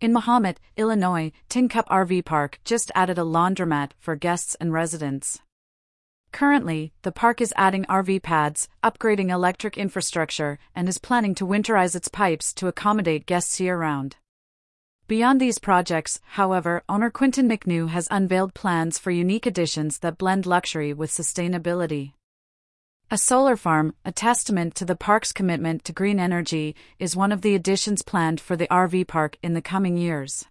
In Mahomet, Illinois, Tin Cup RV Park just added a laundromat for guests and residents. Currently, the park is adding RV pads, upgrading electric infrastructure, and is planning to winterize its pipes to accommodate guests year round. Beyond these projects, however, owner Quinton McNew has unveiled plans for unique additions that blend luxury with sustainability. A solar farm, a testament to the park's commitment to green energy, is one of the additions planned for the RV park in the coming years.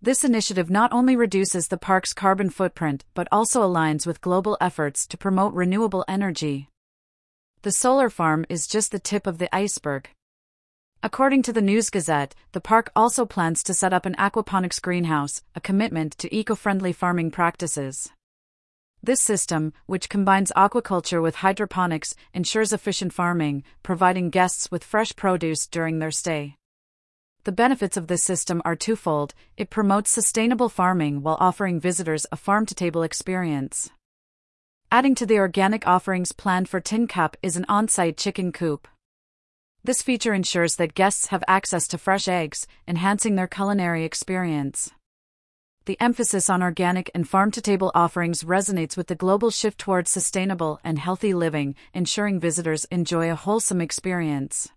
This initiative not only reduces the park's carbon footprint but also aligns with global efforts to promote renewable energy. The solar farm is just the tip of the iceberg. According to the News Gazette, the park also plans to set up an aquaponics greenhouse, a commitment to eco friendly farming practices. This system, which combines aquaculture with hydroponics, ensures efficient farming, providing guests with fresh produce during their stay. The benefits of this system are twofold it promotes sustainable farming while offering visitors a farm to table experience. Adding to the organic offerings planned for Tin Cup is an on site chicken coop. This feature ensures that guests have access to fresh eggs, enhancing their culinary experience. The emphasis on organic and farm to table offerings resonates with the global shift towards sustainable and healthy living, ensuring visitors enjoy a wholesome experience.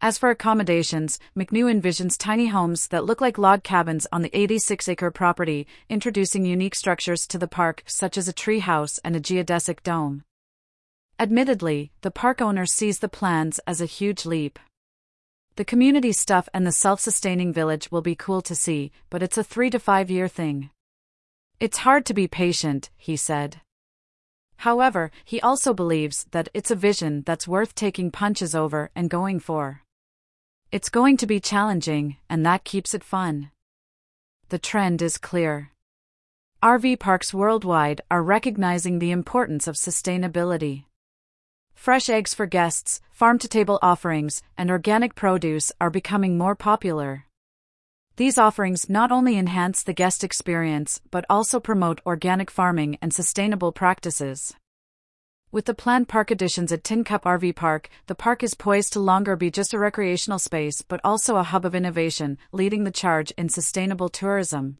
As for accommodations, McNew envisions tiny homes that look like log cabins on the 86 acre property, introducing unique structures to the park, such as a tree house and a geodesic dome. Admittedly, the park owner sees the plans as a huge leap. The community stuff and the self sustaining village will be cool to see, but it's a three to five year thing. It's hard to be patient, he said. However, he also believes that it's a vision that's worth taking punches over and going for. It's going to be challenging, and that keeps it fun. The trend is clear. RV parks worldwide are recognizing the importance of sustainability. Fresh eggs for guests, farm to table offerings, and organic produce are becoming more popular. These offerings not only enhance the guest experience but also promote organic farming and sustainable practices. With the planned park additions at Tin Cup RV Park, the park is poised to longer be just a recreational space but also a hub of innovation, leading the charge in sustainable tourism.